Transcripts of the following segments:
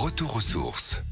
Retour aux sources.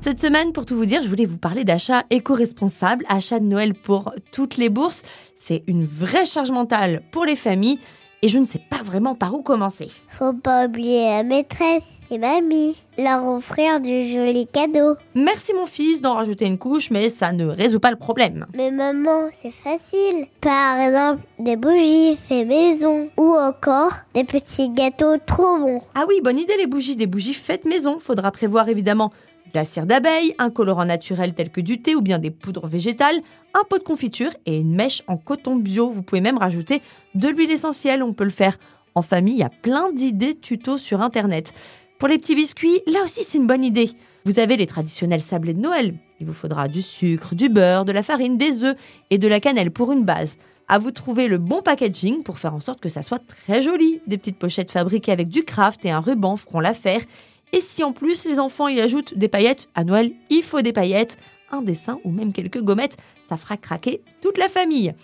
Cette semaine, pour tout vous dire, je voulais vous parler d'achat éco-responsable, achat de Noël pour toutes les bourses. C'est une vraie charge mentale pour les familles et je ne sais pas vraiment par où commencer. Faut pas oublier la maîtresse et mamie, leur offrir du joli cadeau. Merci mon fils d'en rajouter une couche, mais ça ne résout pas le problème. Mais maman, c'est facile. Par exemple, des bougies fait maison ou encore des petits gâteaux trop bons. Ah oui, bonne idée les bougies, des bougies faites maison. Faudra prévoir évidemment de la cire d'abeille, un colorant naturel tel que du thé ou bien des poudres végétales, un pot de confiture et une mèche en coton bio. Vous pouvez même rajouter de l'huile essentielle, on peut le faire en famille, il y a plein d'idées tutos sur internet. Pour les petits biscuits, là aussi c'est une bonne idée. Vous avez les traditionnels sablés de Noël. Il vous faudra du sucre, du beurre, de la farine, des œufs et de la cannelle pour une base. À vous trouver le bon packaging pour faire en sorte que ça soit très joli. Des petites pochettes fabriquées avec du craft et un ruban feront l'affaire. Et si en plus les enfants y ajoutent des paillettes, à Noël il faut des paillettes, un dessin ou même quelques gommettes, ça fera craquer toute la famille.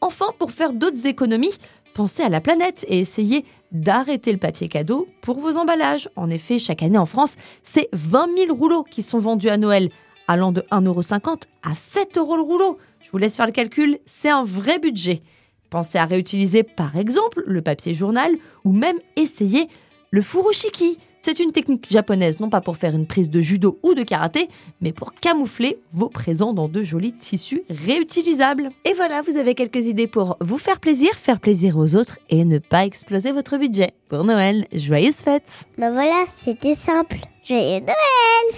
Enfin, pour faire d'autres économies, pensez à la planète et essayez d'arrêter le papier cadeau pour vos emballages. En effet, chaque année en France, c'est 20 000 rouleaux qui sont vendus à Noël, allant de 1,50€ à 7 euros le rouleau. Je vous laisse faire le calcul, c'est un vrai budget. Pensez à réutiliser par exemple le papier journal ou même essayer le furoshiki. C'est une technique japonaise, non pas pour faire une prise de judo ou de karaté, mais pour camoufler vos présents dans de jolis tissus réutilisables. Et voilà, vous avez quelques idées pour vous faire plaisir, faire plaisir aux autres et ne pas exploser votre budget. Pour Noël, joyeuses fêtes Ben voilà, c'était simple. Joyeux Noël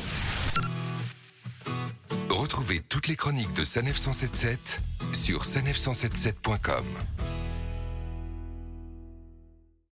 Retrouvez toutes les chroniques de Sanef 177 sur sanef177.com.